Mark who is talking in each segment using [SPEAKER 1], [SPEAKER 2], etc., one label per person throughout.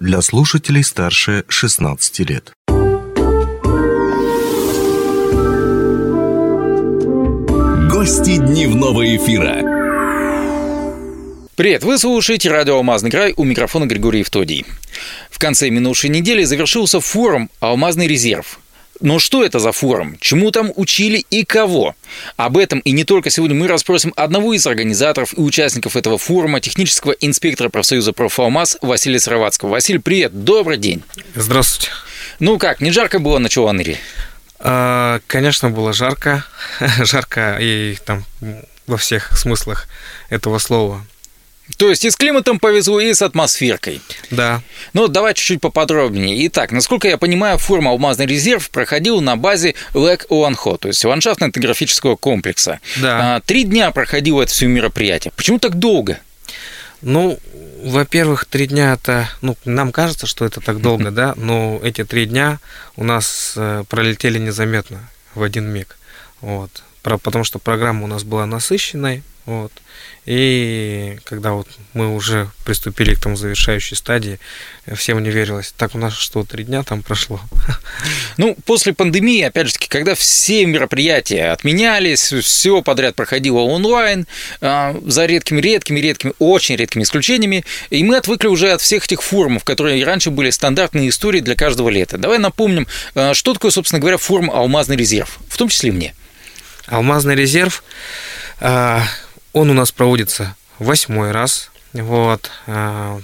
[SPEAKER 1] для слушателей старше 16 лет.
[SPEAKER 2] Гости дневного эфира.
[SPEAKER 3] Привет, вы слушаете радио «Алмазный край», у микрофона Григорий Евтодий. В конце минувшей недели завершился форум «Алмазный резерв», но что это за форум? Чему там учили и кого? Об этом и не только сегодня мы расспросим одного из организаторов и участников этого форума, технического инспектора профсоюза «Профалмаз» Василия Сыроватского. Василий, привет, добрый день.
[SPEAKER 4] Здравствуйте.
[SPEAKER 3] Ну как, не жарко было на Чуланыре?
[SPEAKER 4] А, конечно, было жарко. жарко и там во всех смыслах этого слова.
[SPEAKER 3] То есть и с климатом повезло, и с атмосферкой.
[SPEAKER 4] Да.
[SPEAKER 3] Ну, давай чуть-чуть поподробнее. Итак, насколько я понимаю, форма «Алмазный резерв» проходила на базе ЛЭК УАНХО, то есть ландшафтно-этнографического комплекса.
[SPEAKER 4] Да.
[SPEAKER 3] А, три дня проходило это все мероприятие. Почему так долго?
[SPEAKER 4] Ну, во-первых, три дня это, ну, нам кажется, что это так долго, да, но эти три дня у нас э, пролетели незаметно в один миг. Вот. Потому что программа у нас была насыщенной, вот. И когда вот мы уже приступили к тому завершающей стадии, всем не верилось. Так у нас что, три дня там прошло?
[SPEAKER 3] Ну, после пандемии, опять же таки, когда все мероприятия отменялись, все подряд проходило онлайн, а, за редкими, редкими, редкими, очень редкими исключениями, и мы отвыкли уже от всех этих форумов, которые раньше были стандартные истории для каждого лета. Давай напомним, а, что такое, собственно говоря, форум «Алмазный резерв», в том числе мне.
[SPEAKER 4] «Алмазный резерв» а, он у нас проводится восьмой раз. Вот. А,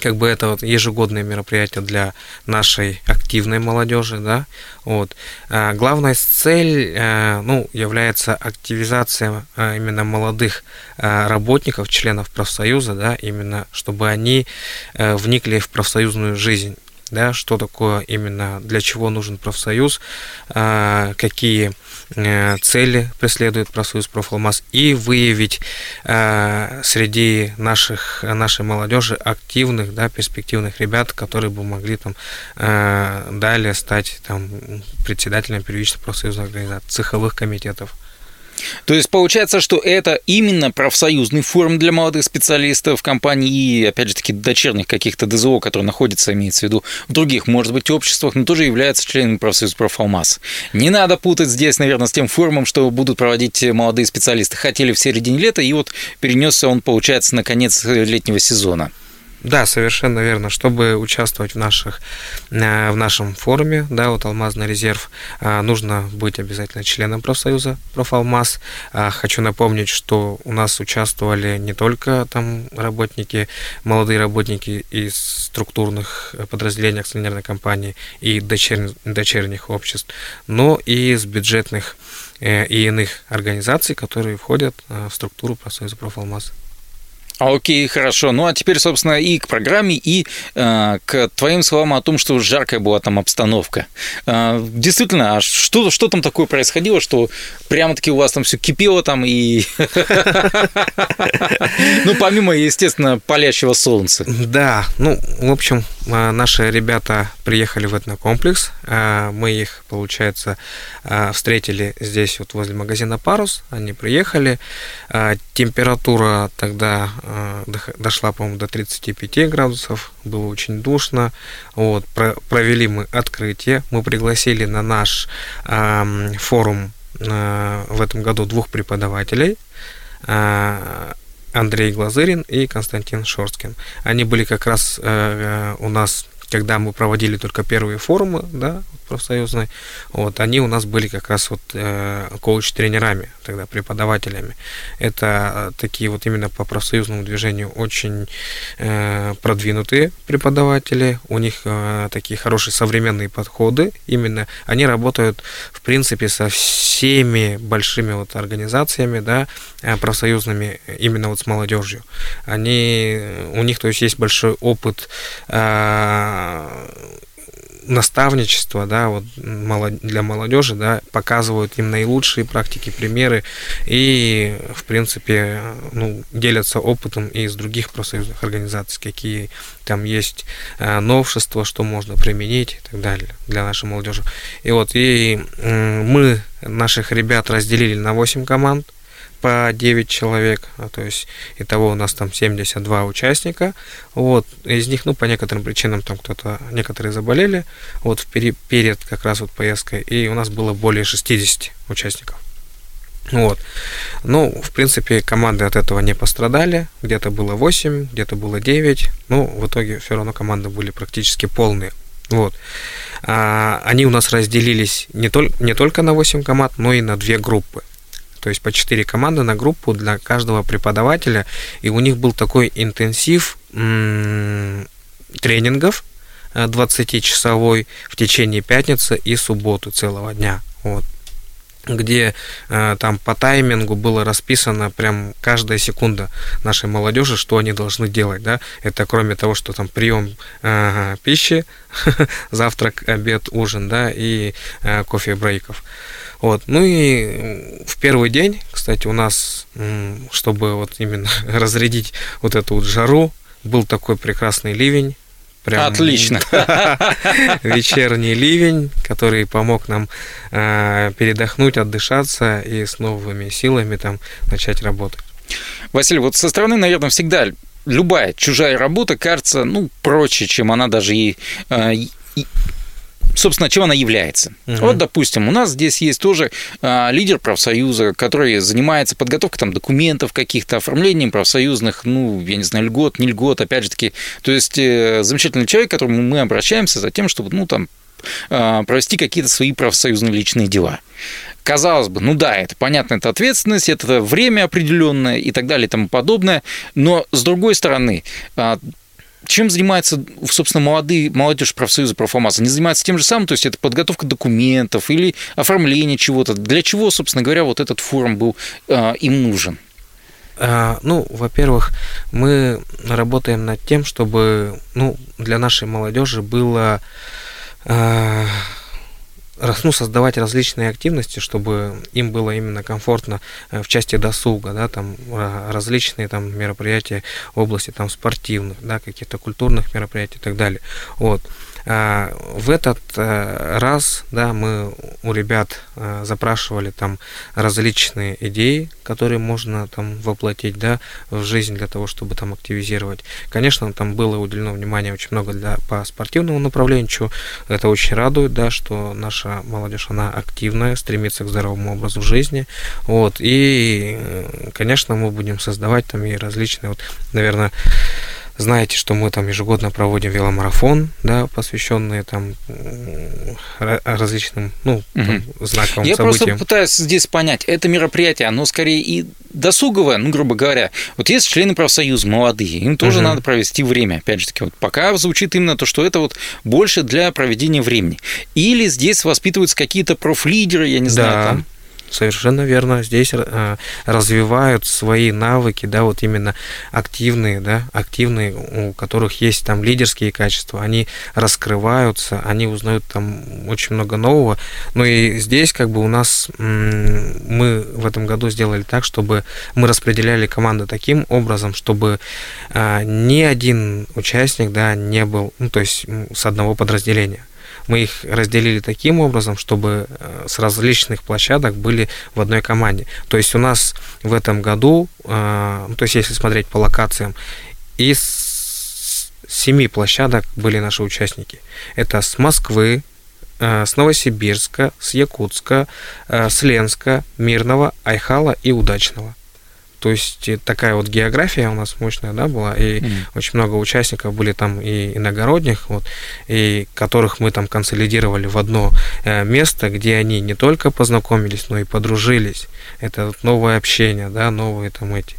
[SPEAKER 4] как бы это вот ежегодное мероприятие для нашей активной молодежи, да, вот. А, главная цель, а, ну, является активизация именно молодых работников, членов профсоюза, да, именно чтобы они вникли в профсоюзную жизнь да, что такое именно, для чего нужен профсоюз, а, какие э, цели преследует профсоюз Профалмаз и выявить а, среди наших, нашей молодежи активных, да, перспективных ребят, которые бы могли там а, далее стать там председателем первичных профсоюзных организаций, цеховых комитетов.
[SPEAKER 3] То есть получается, что это именно профсоюзный форум для молодых специалистов компании и, опять же таки, дочерних каких-то ДЗО, которые находятся, имеется в виду, в других, может быть, обществах, но тоже являются членами профсоюза Профалмаз. Не надо путать здесь, наверное, с тем форумом, что будут проводить молодые специалисты. Хотели в середине лета, и вот перенесся он, получается, на конец летнего сезона.
[SPEAKER 4] Да, совершенно верно. Чтобы участвовать в, наших, э, в нашем форуме, да, вот Алмазный резерв, э, нужно быть обязательно членом профсоюза Профалмаз. А, хочу напомнить, что у нас участвовали не только там работники, молодые работники из структурных подразделений акционерной компании и дочерних, дочерних обществ, но и из бюджетных э, и иных организаций, которые входят в структуру профсоюза Профалмаз.
[SPEAKER 3] Окей, хорошо. Ну а теперь, собственно, и к программе, и э, к твоим словам о том, что жаркая была там обстановка. Э, действительно, а что, что там такое происходило, что прямо-таки у вас там все кипело там и... Ну, помимо, естественно, палящего солнца.
[SPEAKER 4] Да, ну, в общем, наши ребята приехали в этнокомплекс. Э, мы их, получается, э, встретили здесь вот возле магазина «Парус». Они приехали. Температура тогда дошла, по-моему, до 35 градусов, было очень душно. Вот, провели мы открытие, мы пригласили на наш форум в этом году двух преподавателей. Э, Андрей Глазырин и Константин Шорскин. Они были как раз э, у нас когда мы проводили только первые форумы, да, профсоюзной, вот, они у нас были как раз вот э, коуч-тренерами, тогда преподавателями. Это такие вот именно по профсоюзному движению очень э, продвинутые преподаватели, у них э, такие хорошие современные подходы, именно они работают в принципе со всеми большими вот организациями, да, э, профсоюзными, именно вот с молодежью. Они, у них то есть есть большой опыт э, наставничество, да, вот для молодежи, да, показывают им наилучшие практики, примеры и, в принципе, ну, делятся опытом из других профсоюзных организаций, какие там есть э, новшества, что можно применить и так далее для нашей молодежи. И вот, и мы наших ребят разделили на 8 команд, по 9 человек, а, то есть итого у нас там 72 участника, вот, из них, ну, по некоторым причинам там кто-то, некоторые заболели, вот, в пери- перед как раз вот поездкой, и у нас было более 60 участников. Вот. Ну, в принципе, команды от этого не пострадали. Где-то было 8, где-то было 9. Ну, в итоге все равно команды были практически полные. Вот. А, они у нас разделились не, толь- не только на 8 команд, но и на две группы. То есть по 4 команды на группу для каждого преподавателя. И у них был такой интенсив м- тренингов 20-часовой в течение пятницы и субботы целого дня. Вот где э, там по таймингу было расписано прям каждая секунда нашей молодежи, что они должны делать, да. Это кроме того, что там прием э, пищи, завтрак, обед, ужин, да, и э, кофе брейков. Вот. Ну и в первый день, кстати, у нас, чтобы вот именно разрядить вот эту вот жару, был такой прекрасный ливень,
[SPEAKER 3] Прям Отлично.
[SPEAKER 4] вечерний ливень, который помог нам э, передохнуть, отдышаться и с новыми силами там начать работать.
[SPEAKER 3] Василий, вот со стороны, наверное, всегда любая чужая работа кажется, ну, проще, чем она даже и, э, и собственно, чем она является. Угу. Вот, допустим, у нас здесь есть тоже а, лидер профсоюза, который занимается подготовкой там, документов каких-то, оформлением профсоюзных, ну, я не знаю, льгот, не льгот, опять же таки. То есть э, замечательный человек, к которому мы обращаемся за тем, чтобы, ну, там, а, провести какие-то свои профсоюзные личные дела. Казалось бы, ну да, это понятно, это ответственность, это время определенное и так далее и тому подобное, но с другой стороны, а, чем занимается, собственно, молодые, молодежь профсоюза профомаз? Они занимаются тем же самым, то есть это подготовка документов или оформление чего-то. Для чего, собственно говоря, вот этот форум был э, им нужен?
[SPEAKER 4] А, ну, во-первых, мы работаем над тем, чтобы ну, для нашей молодежи было а, ну, создавать различные активности, чтобы им было именно комфортно э, в части досуга, да, там различные там мероприятия в области там спортивных, да, каких-то культурных мероприятий и так далее. Вот. А, в этот э, раз, да, мы у ребят э, запрашивали там различные идеи, которые можно там воплотить, да, в жизнь для того, чтобы там активизировать. Конечно, там было уделено внимание очень много для по спортивному направлению, что это очень радует, да, что наша молодежь, она активная, стремится к здоровому образу жизни, вот, и, э, конечно, мы будем создавать там и различные, вот, наверное, знаете, что мы там ежегодно проводим веломарафон, да, посвященный там различным, ну, угу. там, знаковым
[SPEAKER 3] Я
[SPEAKER 4] событиям.
[SPEAKER 3] просто пытаюсь здесь понять, это мероприятие, оно скорее и досуговое, ну, грубо говоря. Вот есть члены профсоюза молодые, им тоже угу. надо провести время, опять же таки. Вот пока звучит именно то, что это вот больше для проведения времени. Или здесь воспитываются какие-то профлидеры, я не знаю, да. там
[SPEAKER 4] Совершенно верно. Здесь э, развивают свои навыки, да, вот именно активные, да, активные, у которых есть там лидерские качества, они раскрываются, они узнают там очень много нового. Ну и здесь как бы у нас мы в этом году сделали так, чтобы мы распределяли команды таким образом, чтобы э, ни один участник, да, не был, ну то есть с одного подразделения мы их разделили таким образом, чтобы э, с различных площадок были в одной команде. То есть у нас в этом году, э, ну, то есть если смотреть по локациям, из семи площадок были наши участники. Это с Москвы, э, с Новосибирска, с Якутска, с Ленска, Мирного, Айхала и Удачного. То есть э, такая вот география у нас мощная, да, была, и mm. очень много участников были там и иногородних, вот, и которых мы там консолидировали в одно э, место, где они не только познакомились, но и подружились. Это вот новое общение, да, новые там эти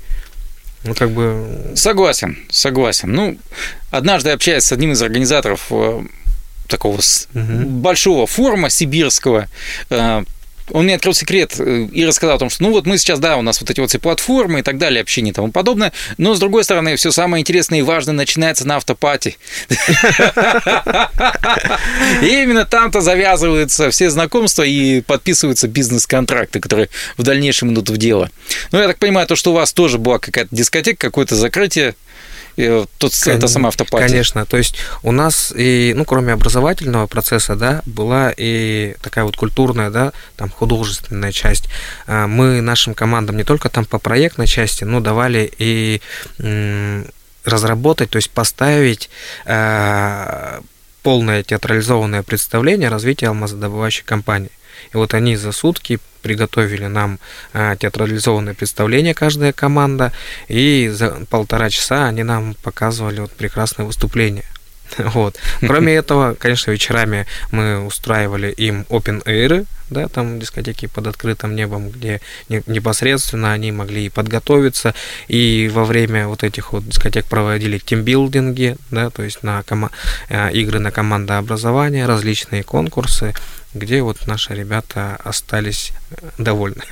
[SPEAKER 4] ну, как бы...
[SPEAKER 3] Согласен, согласен. Ну, однажды общаясь с одним из организаторов э, такого угу. большого форума сибирского, он мне открыл секрет э, и рассказал о том, что ну вот мы сейчас, да, у нас вот эти вот все платформы и так далее, общение и тому подобное, но с другой стороны, все самое интересное и важное начинается на автопате. И именно там-то завязываются все знакомства и подписываются бизнес-контракты, которые в дальнейшем идут в дело. Ну, я так понимаю, то, что у вас тоже была какая-то дискотека, какое-то закрытие, тут Кон- это сама автопатия.
[SPEAKER 4] Конечно, то есть у нас и, ну, кроме образовательного процесса, да, была и такая вот культурная, да, там художественная часть. А, мы нашим командам не только там по проектной части, но давали и разработать, то есть поставить э, полное театрализованное представление развития алмазодобывающей компании. И вот они за сутки приготовили нам э, театрализованное представление, каждая команда, и за полтора часа они нам показывали вот прекрасное выступление. Вот. Кроме этого, конечно, вечерами мы устраивали им open air, да, там дискотеки под открытым небом, где непосредственно они могли подготовиться, и во время вот этих вот дискотек проводили тимбилдинги, да, то есть на кома- э, игры на командообразование, различные конкурсы, где вот наши ребята остались э, довольны.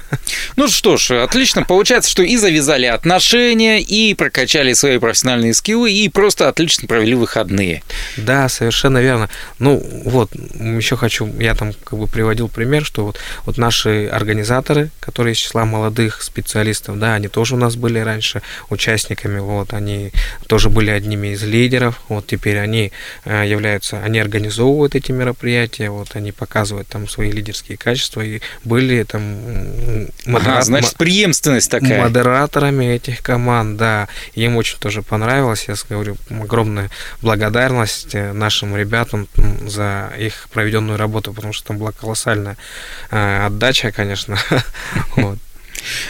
[SPEAKER 3] Ну что ж, отлично. Получается, что и завязали отношения, и прокачали свои профессиональные скиллы, и просто отлично провели выходные.
[SPEAKER 4] Да, совершенно верно. Ну вот, еще хочу, я там как бы приводил пример, что вот, вот наши организаторы, которые из числа молодых специалистов, да, они тоже у нас были раньше участниками, вот, они тоже были одними из лидеров, вот теперь они э, являются, они организовывают эти мероприятия, вот, они показывают там свои лидерские качества и были там
[SPEAKER 3] модера... ага, значит преемственность такая.
[SPEAKER 4] модераторами этих команд, да, им очень тоже понравилось, я говорю огромная благодарность э, нашим ребятам за их проведенную работу, потому что там была колоссальная отдача, конечно,
[SPEAKER 3] вот.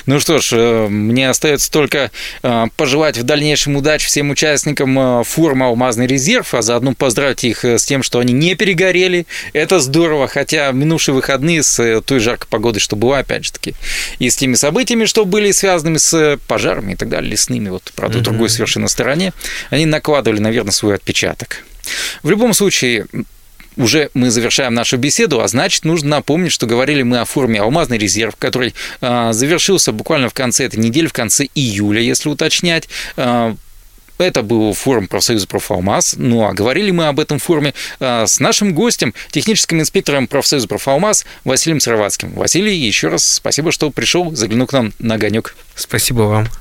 [SPEAKER 3] Ну что ж, э, мне остается только э, пожелать в дальнейшем удачи всем участникам э, форума «Алмазный резерв», а заодно поздравить их с тем, что они не перегорели. Это здорово, хотя минувшие выходные с той жаркой погодой, что была, опять же таки, и с теми событиями, что были связанными с пожарами и так далее, лесными, вот, правда, mm-hmm. другой совершенно стороне, они накладывали, наверное, свой отпечаток. В любом случае, уже мы завершаем нашу беседу, а значит, нужно напомнить, что говорили мы о форуме «Алмазный резерв», который э, завершился буквально в конце этой недели, в конце июля, если уточнять. Э, это был форум профсоюза «Профалмаз». Ну а говорили мы об этом форуме э, с нашим гостем, техническим инспектором профсоюза «Профалмаз» Василием Сыроватским. Василий, еще раз спасибо, что пришел, заглянул к нам на огонек.
[SPEAKER 4] Спасибо вам.